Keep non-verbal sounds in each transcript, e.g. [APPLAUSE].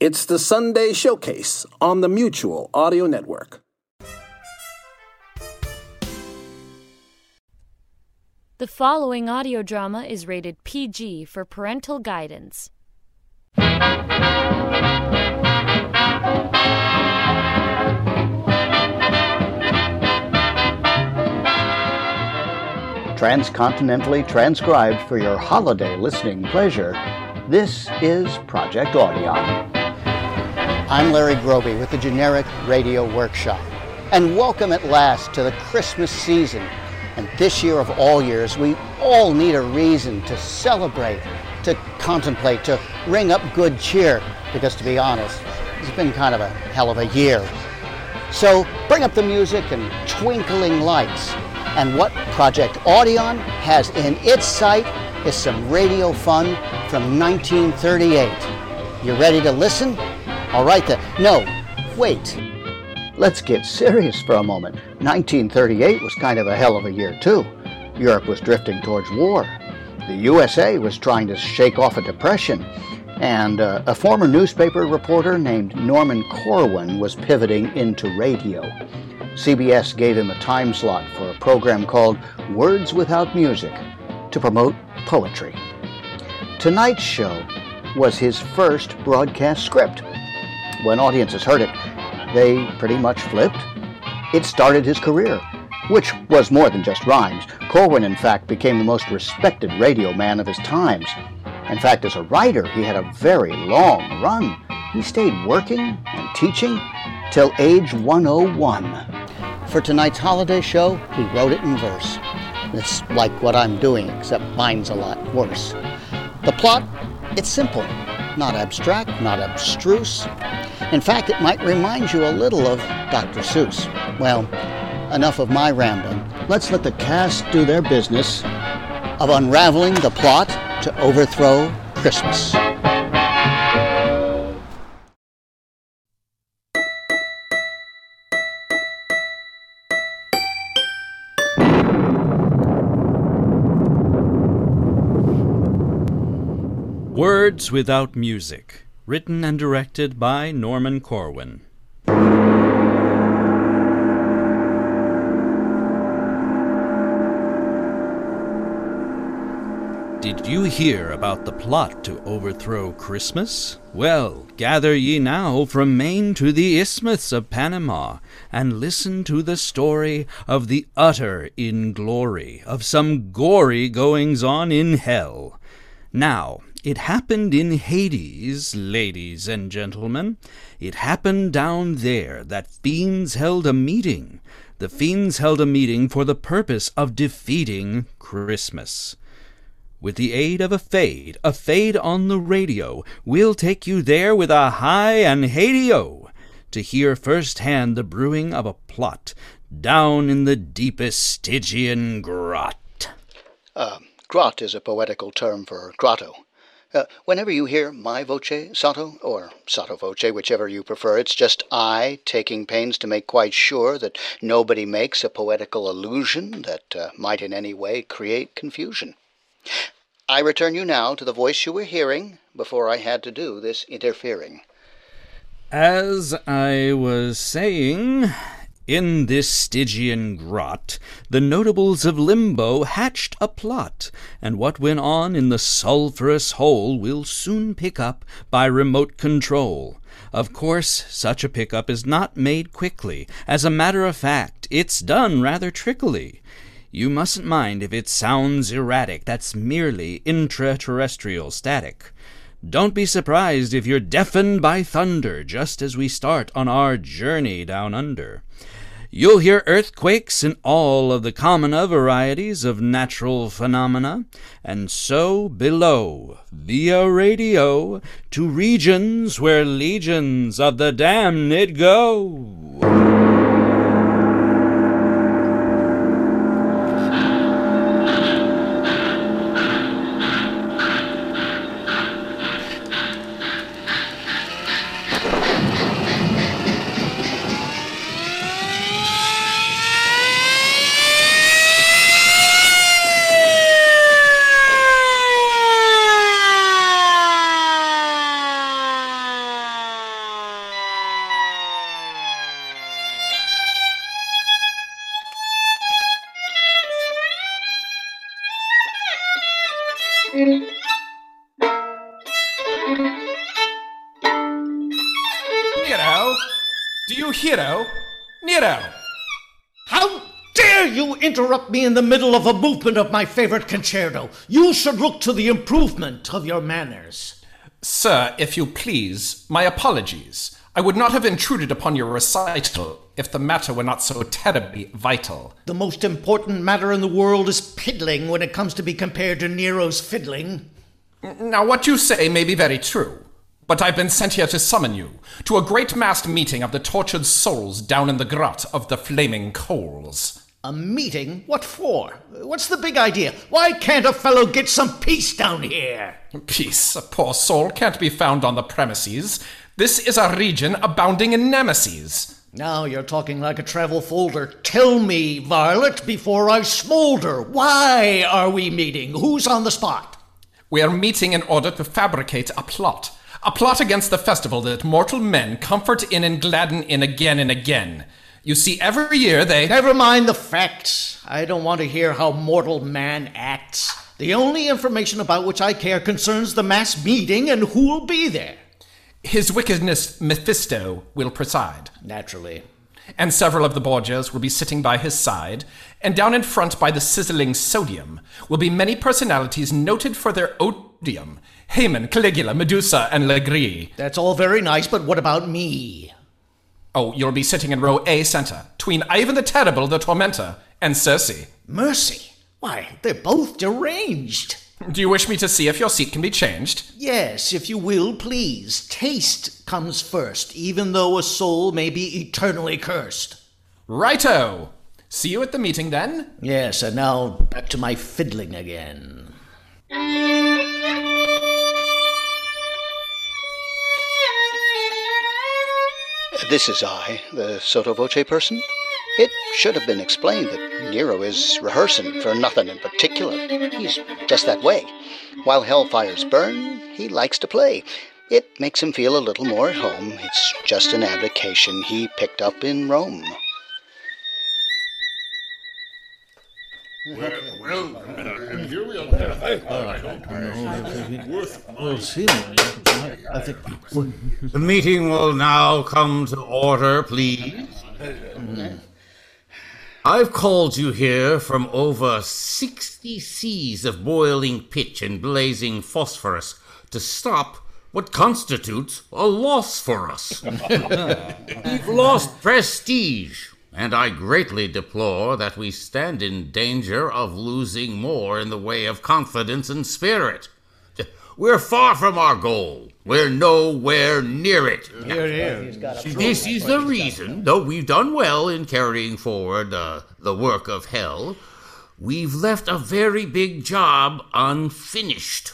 It's the Sunday Showcase on the Mutual Audio Network. The following audio drama is rated PG for parental guidance. transcontinentally transcribed for your holiday listening pleasure, this is Project Audion. I'm Larry Groby with the Generic Radio Workshop, and welcome at last to the Christmas season. And this year of all years, we all need a reason to celebrate, to contemplate, to ring up good cheer, because to be honest, it's been kind of a hell of a year. So bring up the music and twinkling lights and what Project Audion has in its sight is some radio fun from 1938. You ready to listen? All right then. No, wait. Let's get serious for a moment. 1938 was kind of a hell of a year, too. Europe was drifting towards war. The USA was trying to shake off a depression. And uh, a former newspaper reporter named Norman Corwin was pivoting into radio. CBS gave him a time slot for a program called Words Without Music to promote poetry. Tonight's show was his first broadcast script. When audiences heard it, they pretty much flipped. It started his career, which was more than just rhymes. Corwin, in fact, became the most respected radio man of his times. In fact, as a writer, he had a very long run. He stayed working and teaching till age 101. For tonight's holiday show, he wrote it in verse. It's like what I'm doing, except mine's a lot worse. The plot, it's simple, not abstract, not abstruse. In fact, it might remind you a little of Dr. Seuss. Well, enough of my rambling. Let's let the cast do their business of unraveling the plot to overthrow Christmas. Words Without Music, written and directed by Norman Corwin. Did you hear about the plot to overthrow Christmas? Well, gather ye now from Maine to the Isthmus of Panama, and listen to the story of the utter inglory of some gory goings on in hell. Now, it happened in Hades, ladies and gentlemen. It happened down there that fiends held a meeting. The fiends held a meeting for the purpose of defeating Christmas. With the aid of a fade, a fade on the radio, we'll take you there with a high and hadio to hear firsthand the brewing of a plot down in the deepest Stygian grot. Uh, grot is a poetical term for grotto. Uh, whenever you hear my voce sotto, or sotto voce, whichever you prefer, it's just I taking pains to make quite sure that nobody makes a poetical allusion that uh, might in any way create confusion. I return you now to the voice you were hearing before I had to do this interfering. As I was saying, in this Stygian grot, the notables of Limbo hatched a plot, and what went on in the sulphurous hole we'll soon pick up by remote control. Of course, such a pickup is not made quickly. As a matter of fact, it's done rather trickily. You mustn't mind if it sounds erratic, that's merely intraterrestrial static. Don't be surprised if you're deafened by thunder just as we start on our journey down under. You'll hear earthquakes and all of the commoner varieties of natural phenomena, and so below, via radio, to regions where legions of the damned go. How dare you interrupt me in the middle of a movement of my favorite concerto? You should look to the improvement of your manners. Sir, if you please, my apologies. I would not have intruded upon your recital if the matter were not so terribly vital. The most important matter in the world is piddling when it comes to be compared to Nero's fiddling. Now, what you say may be very true, but I've been sent here to summon you to a great massed meeting of the tortured souls down in the grot of the flaming coals. A meeting? What for? What's the big idea? Why can't a fellow get some peace down here? Peace, a poor soul can't be found on the premises. This is a region abounding in nemesis. Now you're talking like a travel folder. Tell me, Violet, before I smolder, why are we meeting? Who's on the spot? We are meeting in order to fabricate a plot. A plot against the festival that mortal men comfort in and gladden in again and again. You see, every year they. Never mind the facts. I don't want to hear how mortal man acts. The only information about which I care concerns the mass meeting and who'll be there. His wickedness, Mephisto, will preside. Naturally. And several of the Borgias will be sitting by his side, and down in front by the sizzling sodium will be many personalities noted for their odium Haman, Caligula, Medusa, and Legree. That's all very nice, but what about me? Oh, you'll be sitting in row A center, between Ivan the Terrible, the Tormentor, and Circe. Mercy? Why, they're both deranged. Do you wish me to see if your seat can be changed? Yes, if you will, please. Taste comes first, even though a soul may be eternally cursed. Righto! See you at the meeting then? Yes, and now back to my fiddling again. This is I, the sotto voce person. It should have been explained that Nero is rehearsing for nothing in particular. He's just that way. While hellfires burn, he likes to play. It makes him feel a little more at home. It's just an avocation he picked up in Rome. The meeting will now come to order, please. I've called you here from over 60 seas of boiling pitch and blazing phosphorus to stop what constitutes a loss for us. [LAUGHS] We've lost prestige, and I greatly deplore that we stand in danger of losing more in the way of confidence and spirit. We're far from our goal. We're nowhere near it. This is the reason, though we've done well in carrying forward uh, the work of hell, we've left a very big job unfinished.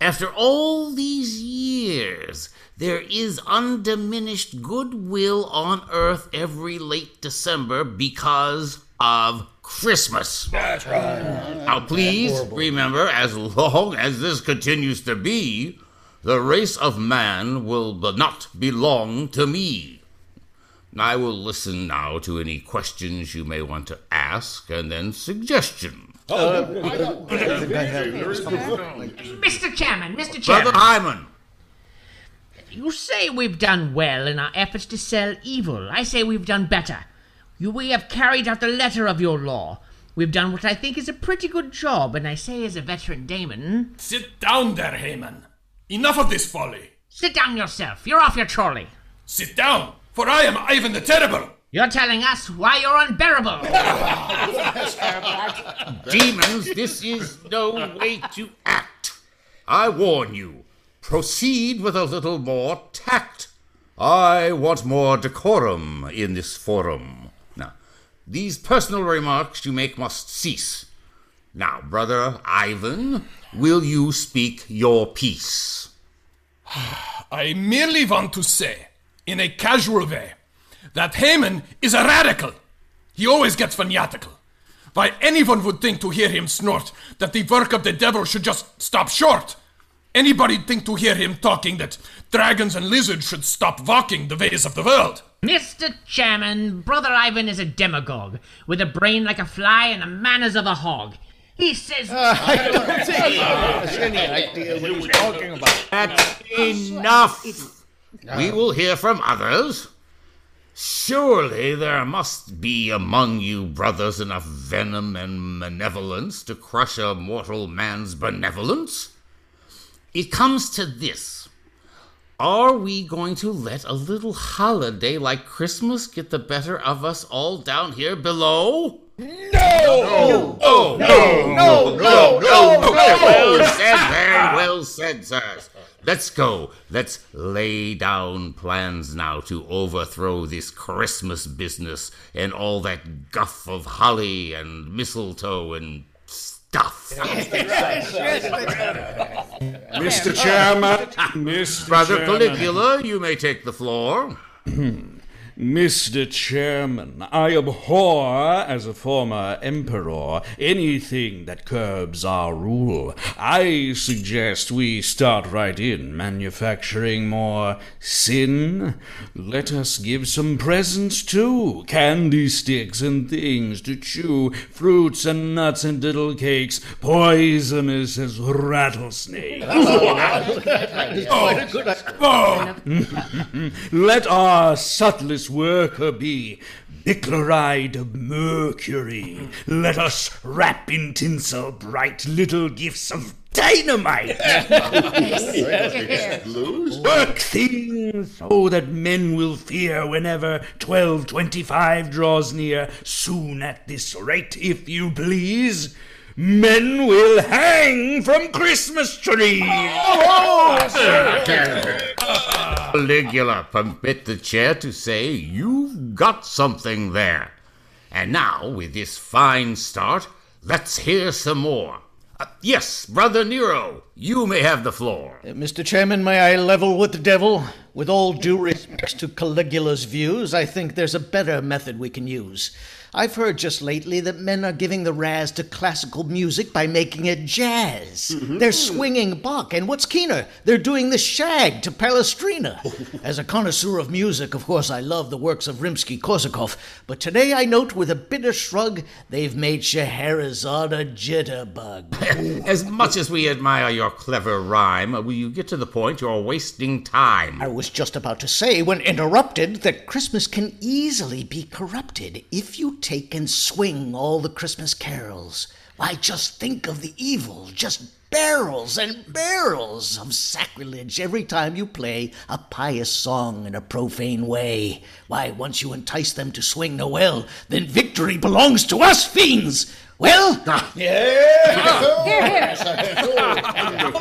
After all these years, there is undiminished goodwill on earth every late December because of Christmas. That's right. Now, please remember, as long as this continues to be, the race of man will not belong to me. I will listen now to any questions you may want to ask and then suggestions. [LAUGHS] [LAUGHS] Mr. Chairman, Mr. Brother Chairman, Haman, you say we've done well in our efforts to sell evil. I say we've done better. You, we have carried out the letter of your law. We've done what I think is a pretty good job, and I say as a veteran Damon, Sit down there, Haman. Enough of this folly. sit down yourself. You're off your trolley. Sit down, for I am Ivan the Terrible. You're telling us why you're unbearable. [LAUGHS] demons, this is no way to act. I warn you, proceed with a little more tact. I want more decorum in this forum. Now, these personal remarks you make must cease. Now, brother Ivan, will you speak your piece? [SIGHS] I merely want to say, in a casual way, that Haman is a radical. He always gets fanatical. Why anyone would think to hear him snort that the work of the devil should just stop short. Anybody'd think to hear him talking that dragons and lizards should stop walking the ways of the world. Mr. Chairman, Brother Ivan is a demagogue, with a brain like a fly and the manners of a hog. He says. Uh, I don't [LAUGHS] see any idea what he's talking about. That's enough. we will hear from others. Surely there must be among you brothers enough venom and malevolence to crush a mortal man's benevolence. It comes to this. Are we going to let a little holiday like Christmas get the better of us all down here below? No! Oh, no, no, no, no, no! Well said, very well said, sirs. Let's go. Let's lay down plans now to overthrow this Christmas business and all that guff of holly and mistletoe and stuff. Mr. Chairman, Mr. Brother Caligula, you may take the floor. [CLEARS THROAT] Mr. Chairman, I abhor, as a former emperor, anything that curbs our rule. I suggest we start right in manufacturing more sin. Let us give some presents too candy sticks and things to chew, fruits and nuts and little cakes, poisonous as rattlesnakes. [LAUGHS] Oh, oh. [LAUGHS] Let our subtlest worker be bichloride of mercury. Let us wrap in tinsel bright little gifts of dynamite. [LAUGHS] Work things so that men will fear whenever 1225 draws near. Soon at this rate, if you please. Men will hang from Christmas trees. Caligula, permit the chair to say you've got something there. And now, with this fine start, let's hear some more. Uh, yes, Brother Nero, you may have the floor. Uh, Mr. Chairman, may I level with the devil? With all due respect to Caligula's views, I think there's a better method we can use. I've heard just lately that men are giving the razz to classical music by making it jazz. They're swinging Bach, and what's keener, they're doing the shag to Palestrina. [LAUGHS] As a connoisseur of music, of course, I love the works of Rimsky-Korsakov, but today I note with a bitter shrug they've made Scheherazade a jitterbug. [LAUGHS] As much as we admire your clever rhyme, uh, will you get to the point? You're wasting time. I was just about to say, when interrupted, that Christmas can easily be corrupted if you take and swing all the Christmas carols. Why, just think of the evil, just barrels and barrels of sacrilege every time you play a pious song in a profane way. Why, once you entice them to swing oh Noel, then victory belongs to us fiends. Well, [LAUGHS] [LAUGHS] Come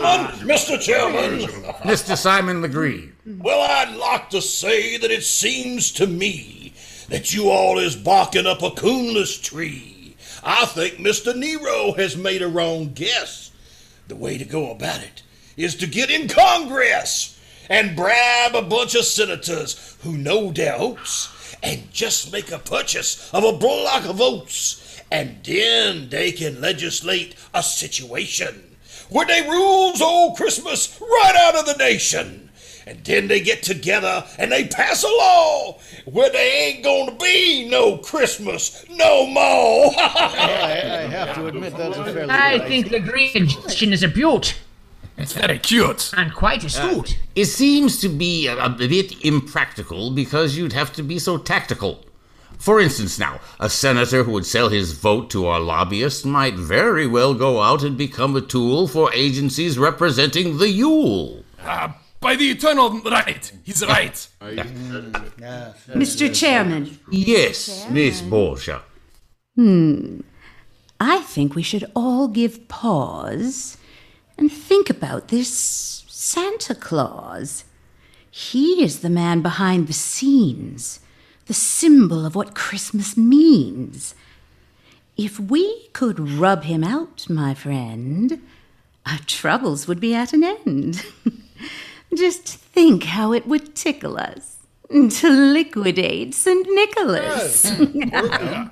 on, Mr. Chairman. Mr. Simon Legree. Well, I'd like to say that it seems to me that you all is barking up a coonless tree. I think Mr. Nero has made a wrong guess. The way to go about it is to get in Congress and bribe a bunch of senators who know their oats and just make a purchase of a block of oats. And then they can legislate a situation where they rules old Christmas right out of the nation. And then they get together and they pass a law where they ain't gonna be no Christmas no more. [LAUGHS] I have to admit that's a fairly I think Legree suggestion is a beaut, It's very cute. and quite astute. It seems to be a, a bit impractical because you'd have to be so tactical. For instance, now, a senator who would sell his vote to our lobbyists might very well go out and become a tool for agencies representing the Yule. Uh, by the eternal right, he's right. Mm. Mr. Chairman, Yes, Miss Borgia. Hmm. I think we should all give pause and think about this Santa Claus. He is the man behind the scenes, the symbol of what Christmas means. If we could rub him out, my friend, our troubles would be at an end. [LAUGHS] Just think how it would tickle us to liquidate St. Nicholas. [LAUGHS] A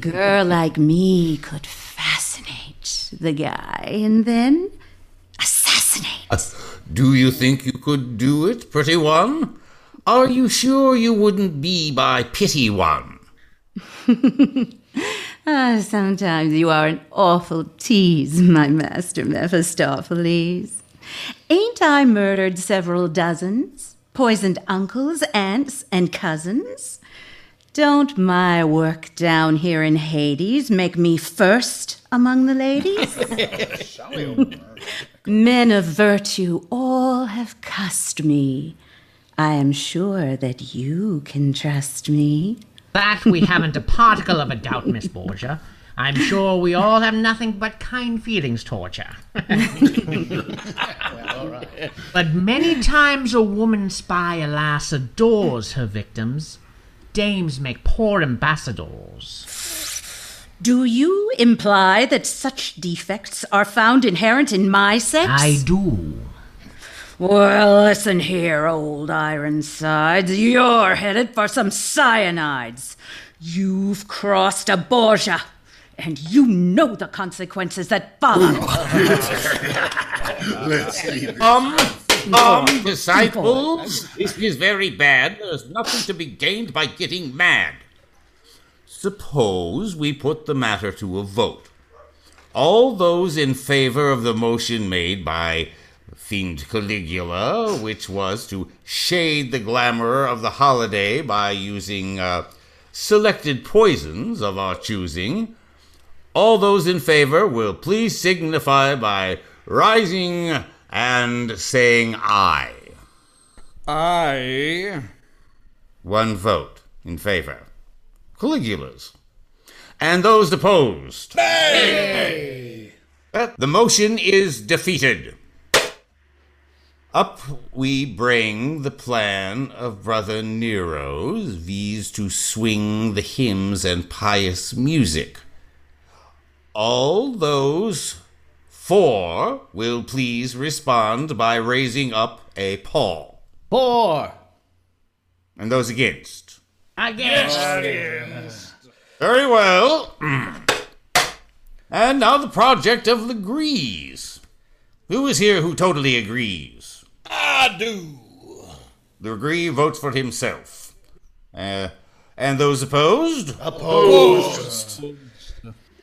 girl like me could fascinate the guy and then assassinate. Do you think you could do it, pretty one? Are you sure you wouldn't be by pity one? [LAUGHS] Ah, sometimes you are an awful tease, my master Mephistopheles. Ain't I murdered several dozens? Poisoned uncles, aunts, and cousins? Don't my work down here in Hades make me first among the ladies? [LAUGHS] Men of virtue all have cussed me. I am sure that you can trust me. That we haven't a particle of a doubt, Miss Borgia. I'm sure we all have nothing but kind feelings towards [LAUGHS] you. But many times a woman spy, alas, adores her victims. Dames make poor ambassadors. Do you imply that such defects are found inherent in my sex? I do. Well, listen here, old Ironsides. You're headed for some cyanides. You've crossed a Borgia, and you know the consequences that follow. [LAUGHS] Um, um, disciples, this is very bad. There's nothing to be gained by getting mad. Suppose we put the matter to a vote. All those in favor of the motion made by Fiend Caligula, which was to shade the glamour of the holiday by using uh, selected poisons of our choosing, all those in favor will please signify by rising and saying aye. Aye. One vote in favor. Caligula's. And those opposed? Nay! The motion is defeated. Up we bring the plan of Brother Nero's, viz. to swing the hymns and pious music. All those for will please respond by raising up a paw. For. And those against? Against. Very well. [CLEARS THROAT] and now the project of Legrees. Who is here who totally agrees? I do. Legree votes for himself. Uh, and those opposed? Opposed.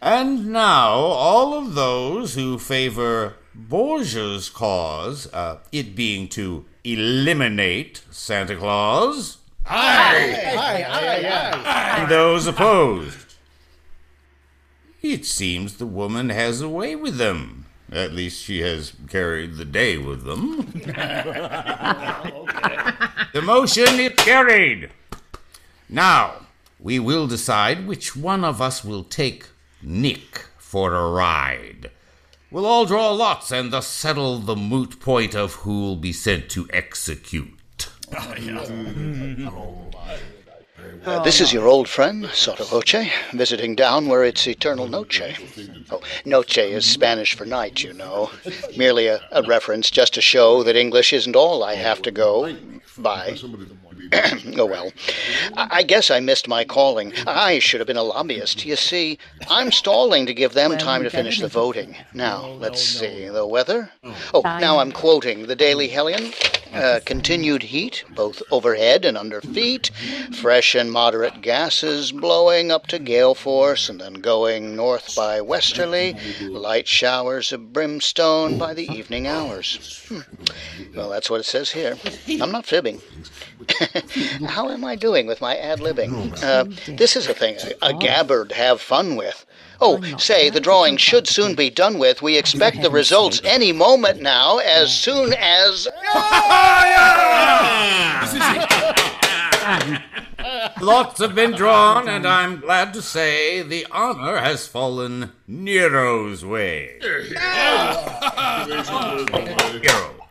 And now, all of those who favor Borgia's cause, uh, it being to eliminate Santa Claus, Aye. Aye, aye, aye. and those opposed. It seems the woman has a way with them. At least she has carried the day with them. [LAUGHS] The motion is carried. Now, we will decide which one of us will take Nick for a ride. We'll all draw lots and thus settle the moot point of who'll be sent to execute. Uh, [LAUGHS] this is your old friend, Sotto Voce, visiting down where it's eternal noche. Oh, noche is Spanish for night, you know. Merely a, a reference just to show that English isn't all I have to go by. [CLEARS THROAT] oh well. I guess I missed my calling. I should have been a lobbyist. You see, I'm stalling to give them time to finish the voting. Now, let's see. The weather? Oh, oh now I'm quoting the Daily Hellion. Uh, continued heat, both overhead and under feet. Fresh and moderate gases blowing up to gale force and then going north by westerly. Light showers of brimstone by the evening hours. Hmm. Well, that's what it says here. I'm not fibbing. [LAUGHS] How am I doing with my ad libbing? Uh, this is a thing a, a gabbard have fun with. Oh, say, the drawing should soon be done with. We expect the results any moment now, as soon as. [LAUGHS] Lots have been drawn, and I'm glad to say the honor has fallen Nero's way. [LAUGHS] Nero,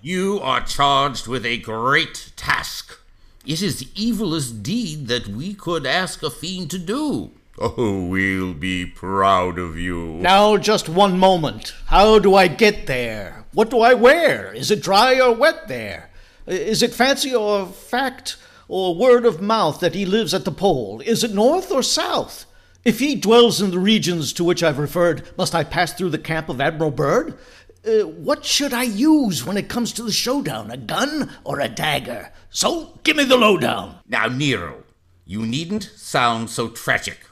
you are charged with a great task. It is the evilest deed that we could ask a fiend to do. Oh, we'll be proud of you. Now, just one moment. How do I get there? What do I wear? Is it dry or wet there? Is it fancy or fact or word of mouth that he lives at the pole? Is it north or south? If he dwells in the regions to which I've referred, must I pass through the camp of Admiral Byrd? Uh, what should I use when it comes to the showdown? A gun or a dagger? So, give me the lowdown. Now, Nero, you needn't sound so tragic.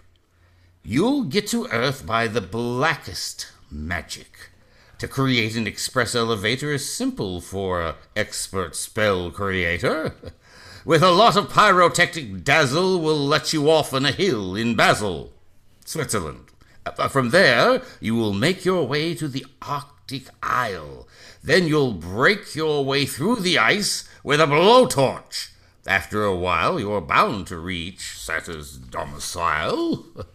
You'll get to Earth by the blackest magic. To create an express elevator is simple for an expert spell creator. With a lot of pyrotechnic dazzle, we'll let you off on a hill in Basel, Switzerland. Uh, From there, you will make your way to the Arctic Isle. Then you'll break your way through the ice with a blowtorch. After a while, you're bound to reach Santa's domicile. [LAUGHS]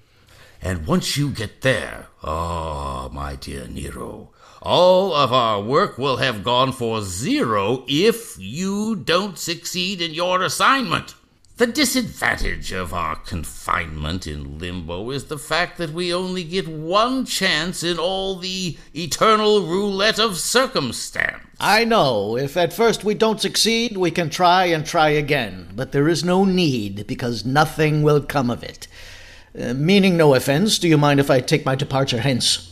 And once you get there, ah, my dear Nero, all of our work will have gone for zero if you don't succeed in your assignment. The disadvantage of our confinement in limbo is the fact that we only get one chance in all the eternal roulette of circumstance. I know. If at first we don't succeed, we can try and try again. But there is no need, because nothing will come of it. Uh, meaning no offense, do you mind if I take my departure hence?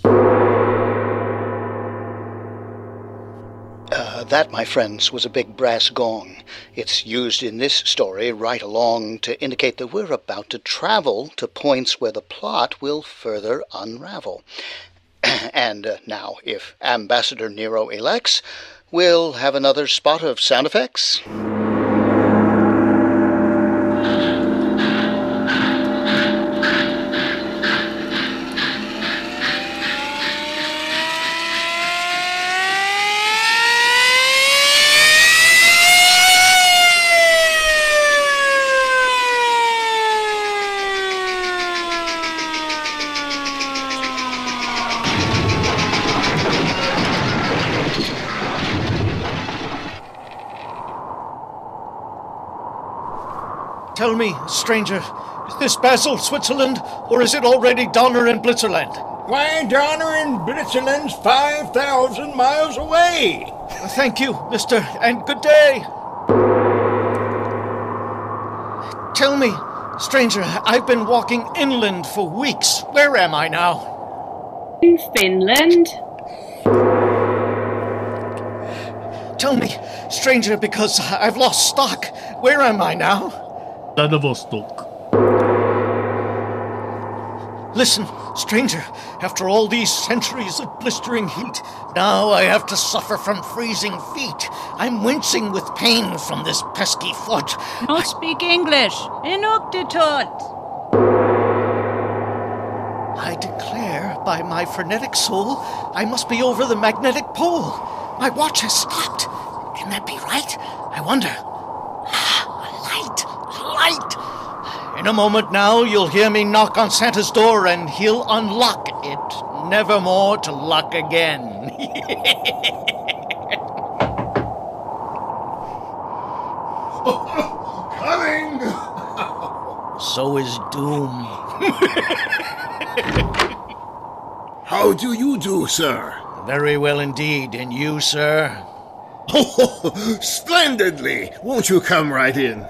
Uh, that, my friends, was a big brass gong. It's used in this story right along to indicate that we're about to travel to points where the plot will further unravel. [CLEARS THROAT] and uh, now, if Ambassador Nero elects, we'll have another spot of sound effects. Tell me, stranger, is this Basel, Switzerland, or is it already Donner and Blitzerland? Why, Donner and Blitzerland's 5,000 miles away. Thank you, mister, and good day. Tell me, stranger, I've been walking inland for weeks. Where am I now? In Finland? Tell me, stranger, because I've lost stock. Where am I now? Vladivostok. Listen, stranger, after all these centuries of blistering heat, now I have to suffer from freezing feet. I'm wincing with pain from this pesky foot. No speak English. Inuktitut. I declare, by my frenetic soul, I must be over the magnetic pole. My watch has stopped. Can that be right? I wonder. A light! A light! In a moment now, you'll hear me knock on Santa's door and he'll unlock it, never more to lock again. [LAUGHS] Coming! so is doom. [LAUGHS] How do you do, sir? Very well indeed. And you, sir? Oh, [LAUGHS] splendidly! Won't you come right in?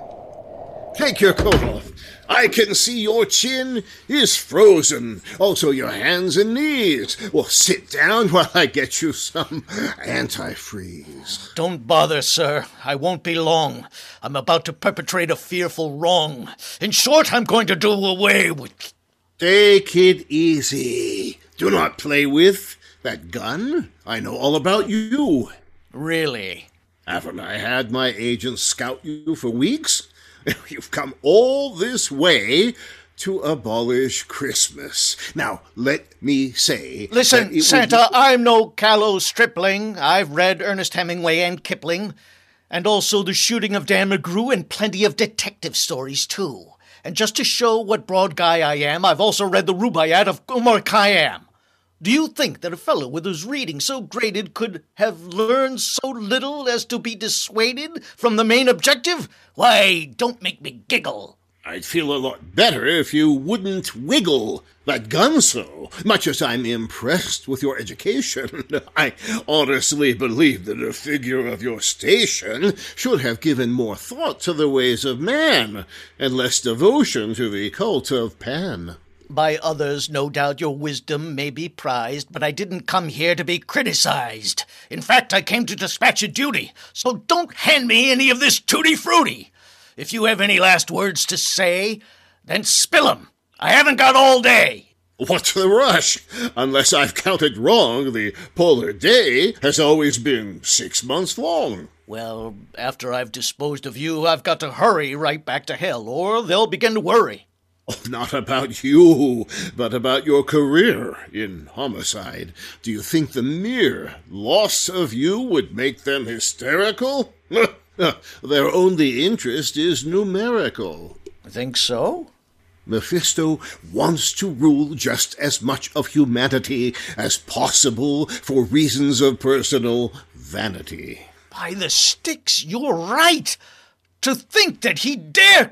Take your coat off. I can see your chin is frozen. Also, your hands and knees. Well, sit down while I get you some antifreeze. Don't bother, sir. I won't be long. I'm about to perpetrate a fearful wrong. In short, I'm going to do away with. Take it easy. Do not play with that gun. I know all about you. Really? Haven't I had my agents scout you for weeks? [LAUGHS] You've come all this way to abolish Christmas. Now, let me say. Listen, would- Santa, I'm no callow stripling. I've read Ernest Hemingway and Kipling, and also The Shooting of Dan McGrew, and plenty of detective stories, too. And just to show what broad guy I am, I've also read the Rubaiyat of Omar Khayyam. Do you think that a fellow with whose reading so graded could have learned so little as to be dissuaded from the main objective? Why, don't make me giggle. I'd feel a lot better if you wouldn't wiggle that gun so. Much as I'm impressed with your education, [LAUGHS] I honestly believe that a figure of your station should have given more thought to the ways of man and less devotion to the cult of Pan. By others, no doubt your wisdom may be prized, but I didn't come here to be criticized. In fact, I came to dispatch a duty, so don't hand me any of this tutti frutti. If you have any last words to say, then spill 'em. I haven't got all day. What's the rush? Unless I've counted wrong, the polar day has always been six months long. Well, after I've disposed of you, I've got to hurry right back to hell, or they'll begin to worry. [LAUGHS] Not about you, but about your career in homicide. Do you think the mere loss of you would make them hysterical? [LAUGHS] Their only interest is numerical. Think so? Mephisto wants to rule just as much of humanity as possible for reasons of personal vanity. By the sticks, you're right. To think that he dare.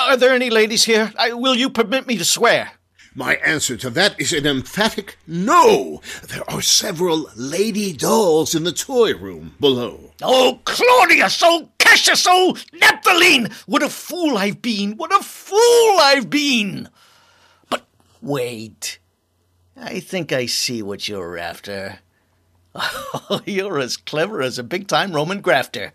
Are there any ladies here? I, will you permit me to swear? My answer to that is an emphatic no. There are several lady dolls in the toy room below. Oh, Claudius! Oh, Cassius! Oh, Nepthaline! What a fool I've been! What a fool I've been! But wait. I think I see what you're after. [LAUGHS] Oh, you're as clever as a big time Roman grafter.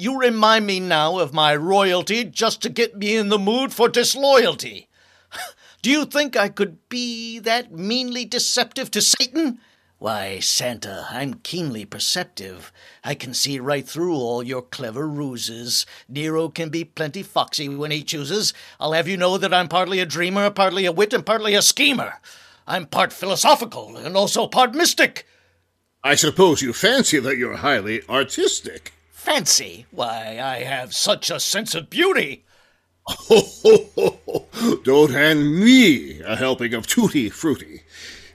You remind me now of my royalty just to get me in the mood for disloyalty. [LAUGHS] Do you think I could be that meanly deceptive to Satan? Why, Santa, I'm keenly perceptive. I can see right through all your clever ruses. Nero can be plenty foxy when he chooses. I'll have you know that I'm partly a dreamer, partly a wit, and partly a schemer. I'm part philosophical and also part mystic. I suppose you fancy that you're highly artistic. Fancy? Why, I have such a sense of beauty. [LAUGHS] Don't hand me a helping of tutti frutti.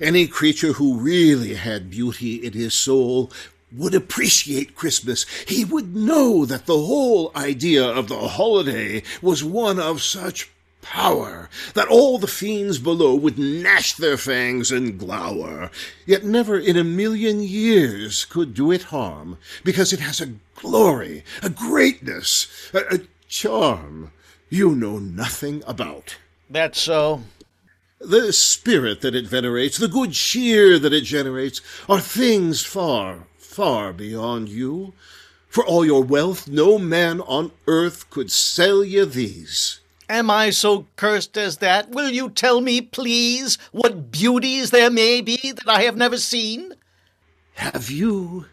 Any creature who really had beauty in his soul would appreciate Christmas. He would know that the whole idea of the holiday was one of such power that all the fiends below would gnash their fangs and glower, yet never in a million years could do it harm, because it has a glory, a greatness, a, a charm you know nothing about. That's so. The spirit that it venerates, the good cheer that it generates, are things far, far beyond you. For all your wealth, no man on earth could sell you these. Am I so cursed as that? Will you tell me, please, what beauties there may be that I have never seen? Have you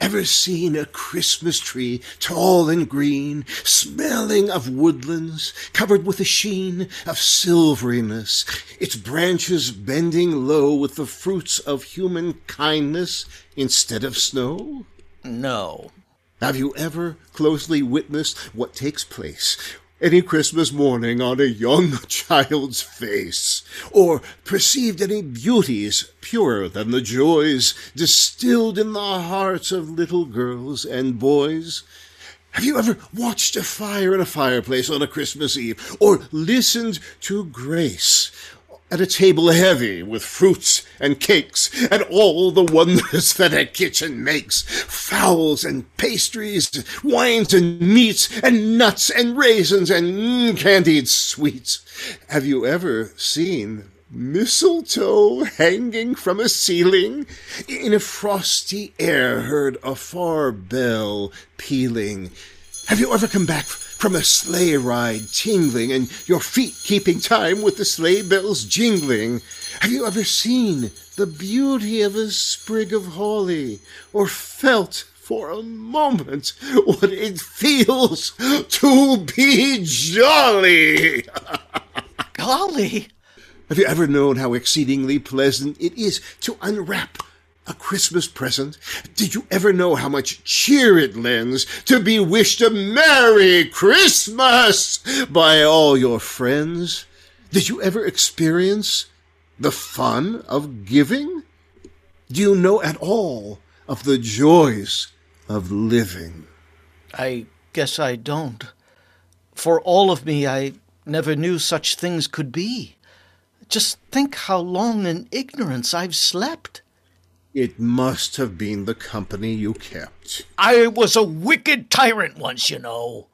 Ever seen a Christmas tree, tall and green, smelling of woodlands, covered with a sheen of silveriness, its branches bending low with the fruits of human kindness instead of snow? No. Have you ever closely witnessed what takes place any Christmas morning on a young [LAUGHS] child's face, or perceived any beauties purer than the joys distilled in the hearts of little girls and boys? Have you ever watched a fire in a fireplace on a Christmas Eve, or listened to grace at a table heavy with fruits and cakes and all the wonders [LAUGHS] that a kitchen makes fowls and pastries, wines and meats, and nuts and raisins and mm, candied sweets. Have you ever seen mistletoe hanging from a ceiling? In a frosty air heard a far bell pealing. Have you ever come back from a sleigh ride tingling and your feet keeping time with the sleigh bells jingling? Have you ever seen the beauty of a sprig of holly or felt for a moment what it feels to be jolly? Golly! Have you ever known how exceedingly pleasant it is to unwrap a Christmas present? Did you ever know how much cheer it lends to be wished a Merry Christmas by all your friends? Did you ever experience the fun of giving? Do you know at all of the joys of living? I guess I don't. For all of me, I never knew such things could be. Just think how long in ignorance I've slept. It must have been the company you kept. I was a wicked tyrant once, you know.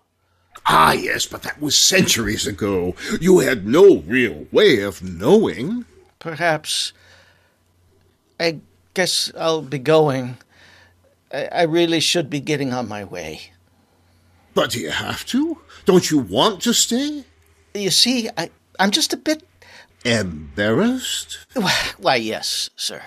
Ah, yes, but that was centuries ago. You had no real way of knowing. Perhaps. I guess I'll be going. I, I really should be getting on my way. But do you have to? Don't you want to stay? You see, I, I'm just a bit Embarrassed? Why, yes, sir.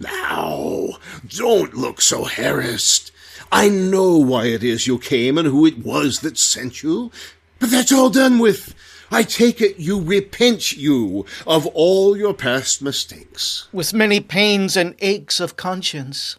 Now, don't look so harassed. I know why it is you came and who it was that sent you. But that's all done with. I take it you repent you of all your past mistakes. With many pains and aches of conscience.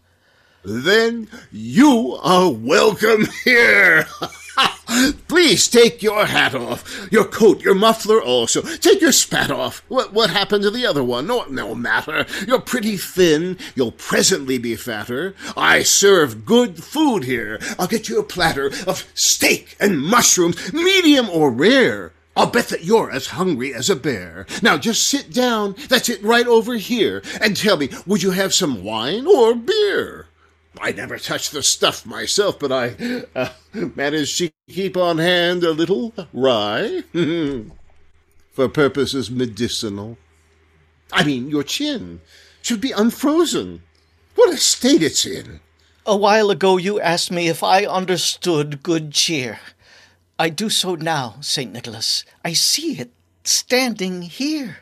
Then you are welcome here. [LAUGHS] [LAUGHS] Please take your hat off, your coat, your muffler also. Take your spat off. What, what happened to the other one? No, no matter. You're pretty thin. You'll presently be fatter. I serve good food here. I'll get you a platter of steak and mushrooms, medium or rare. I'll bet that you're as hungry as a bear. Now just sit down. That's it, right over here. And tell me, would you have some wine or beer? I never touch the stuff myself, but I uh, manage to keep on hand a little rye [LAUGHS] for purposes medicinal. I mean, your chin should be unfrozen. What a state it's in. A while ago you asked me if I understood good cheer. I do so now, St. Nicholas. I see it standing here.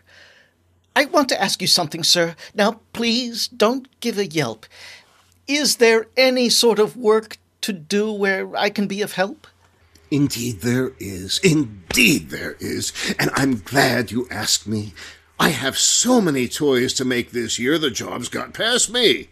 I want to ask you something, sir. Now, please don't give a yelp. Is there any sort of work to do where I can be of help? Indeed, there is. Indeed, there is. And I'm glad you asked me. I have so many toys to make this year, the job's got past me.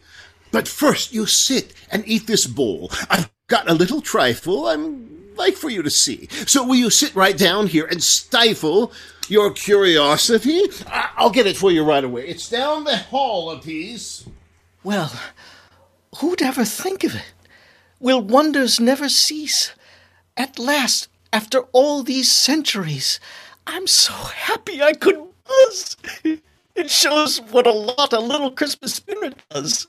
But first, you sit and eat this bowl. I've got a little trifle I'm like for you to see. So will you sit right down here and stifle your curiosity? I- I'll get it for you right away. It's down the hall a piece. Well, who'd ever think of it? Will wonders never cease? At last, after all these centuries, I'm so happy I could buzz. It shows what a lot a little Christmas spirit does.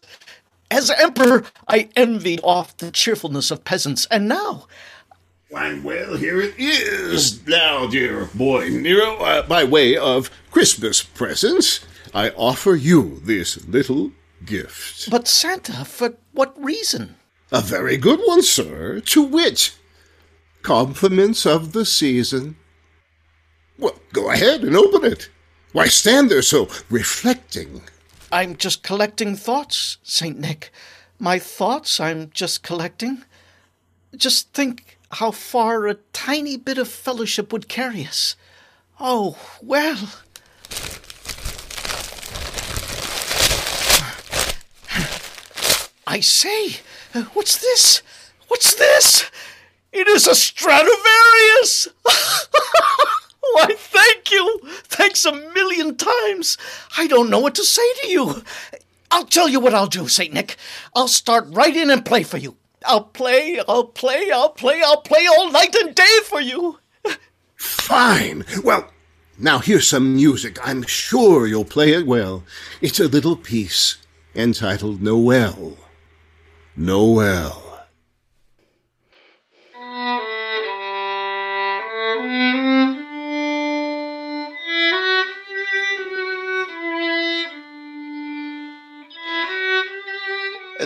As emperor, I envied oft the cheerfulness of peasants, and now Why, well, here it is. Now, dear boy Nero, uh, by way of Christmas presents, I offer you this little gift. But Santa, for what reason? A very good one, sir. To wit, compliments of the season. Well, go ahead and open it. Why stand there so reflecting? I'm just collecting thoughts, St. Nick. My thoughts I'm just collecting. Just think how far a tiny bit of fellowship would carry us. Oh, well. I say, uh, what's this? What's this? It is a Stradivarius! [LAUGHS] Why, thank you! Thanks a million times! I don't know what to say to you. I'll tell you what I'll do, St. Nick. I'll start right in and play for you. I'll play, I'll play, I'll play, I'll play all night and day for you. Fine. Well, now here's some music. I'm sure you'll play it well. It's a little piece entitled Noel. Noel.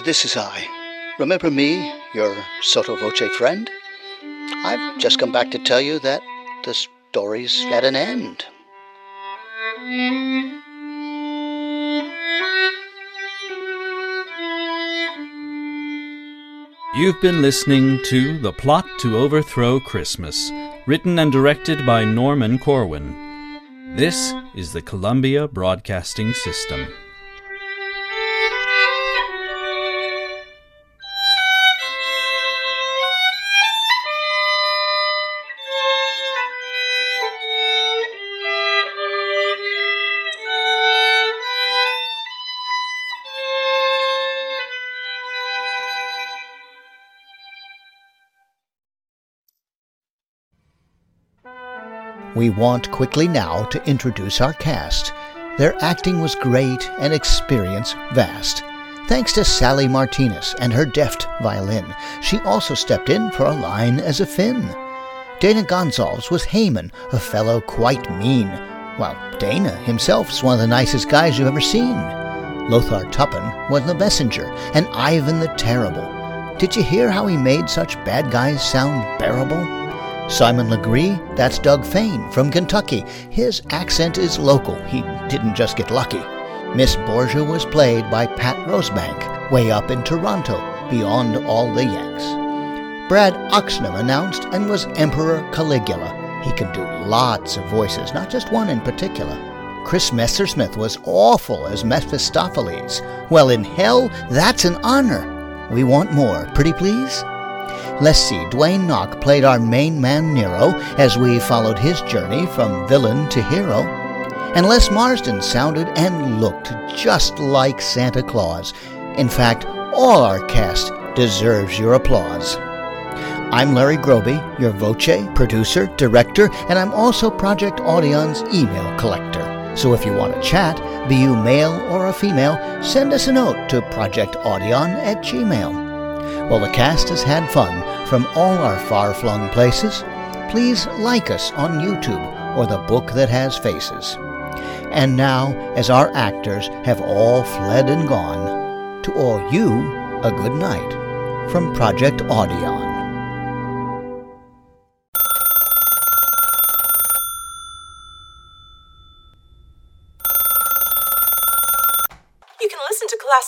This is I. Remember me, your sotto voce friend? I've just come back to tell you that the story's at an end. You've been listening to The Plot to Overthrow Christmas, written and directed by Norman Corwin. This is the Columbia Broadcasting System. We want quickly now to introduce our cast. Their acting was great and experience vast. Thanks to Sally Martinez and her deft violin, she also stepped in for a line as a Finn. Dana Gonzalez was Haman, a fellow quite mean, while Dana himself himself's one of the nicest guys you've ever seen. Lothar Tuppen was the messenger, and Ivan the Terrible. Did you hear how he made such bad guys sound bearable? Simon Legree, that's Doug Fain from Kentucky. His accent is local, he didn't just get lucky. Miss Borgia was played by Pat Rosebank, way up in Toronto, beyond all the Yanks. Brad Oxnam announced and was Emperor Caligula. He could do lots of voices, not just one in particular. Chris Messersmith was awful as Mephistopheles. Well, in hell, that's an honor. We want more. Pretty please? Let's see, Dwayne Knock played our main man Nero as we followed his journey from villain to hero. And Les Marsden sounded and looked just like Santa Claus. In fact, all our cast deserves your applause. I'm Larry Groby, your Voce, producer, director, and I'm also Project Audion's email collector. So if you want to chat, be you male or a female, send us a note to projectaudion at gmail. Well, the cast has had fun from all our far flung places. Please like us on YouTube or the book that has faces. And now, as our actors have all fled and gone, to all you, a good night from Project Audion.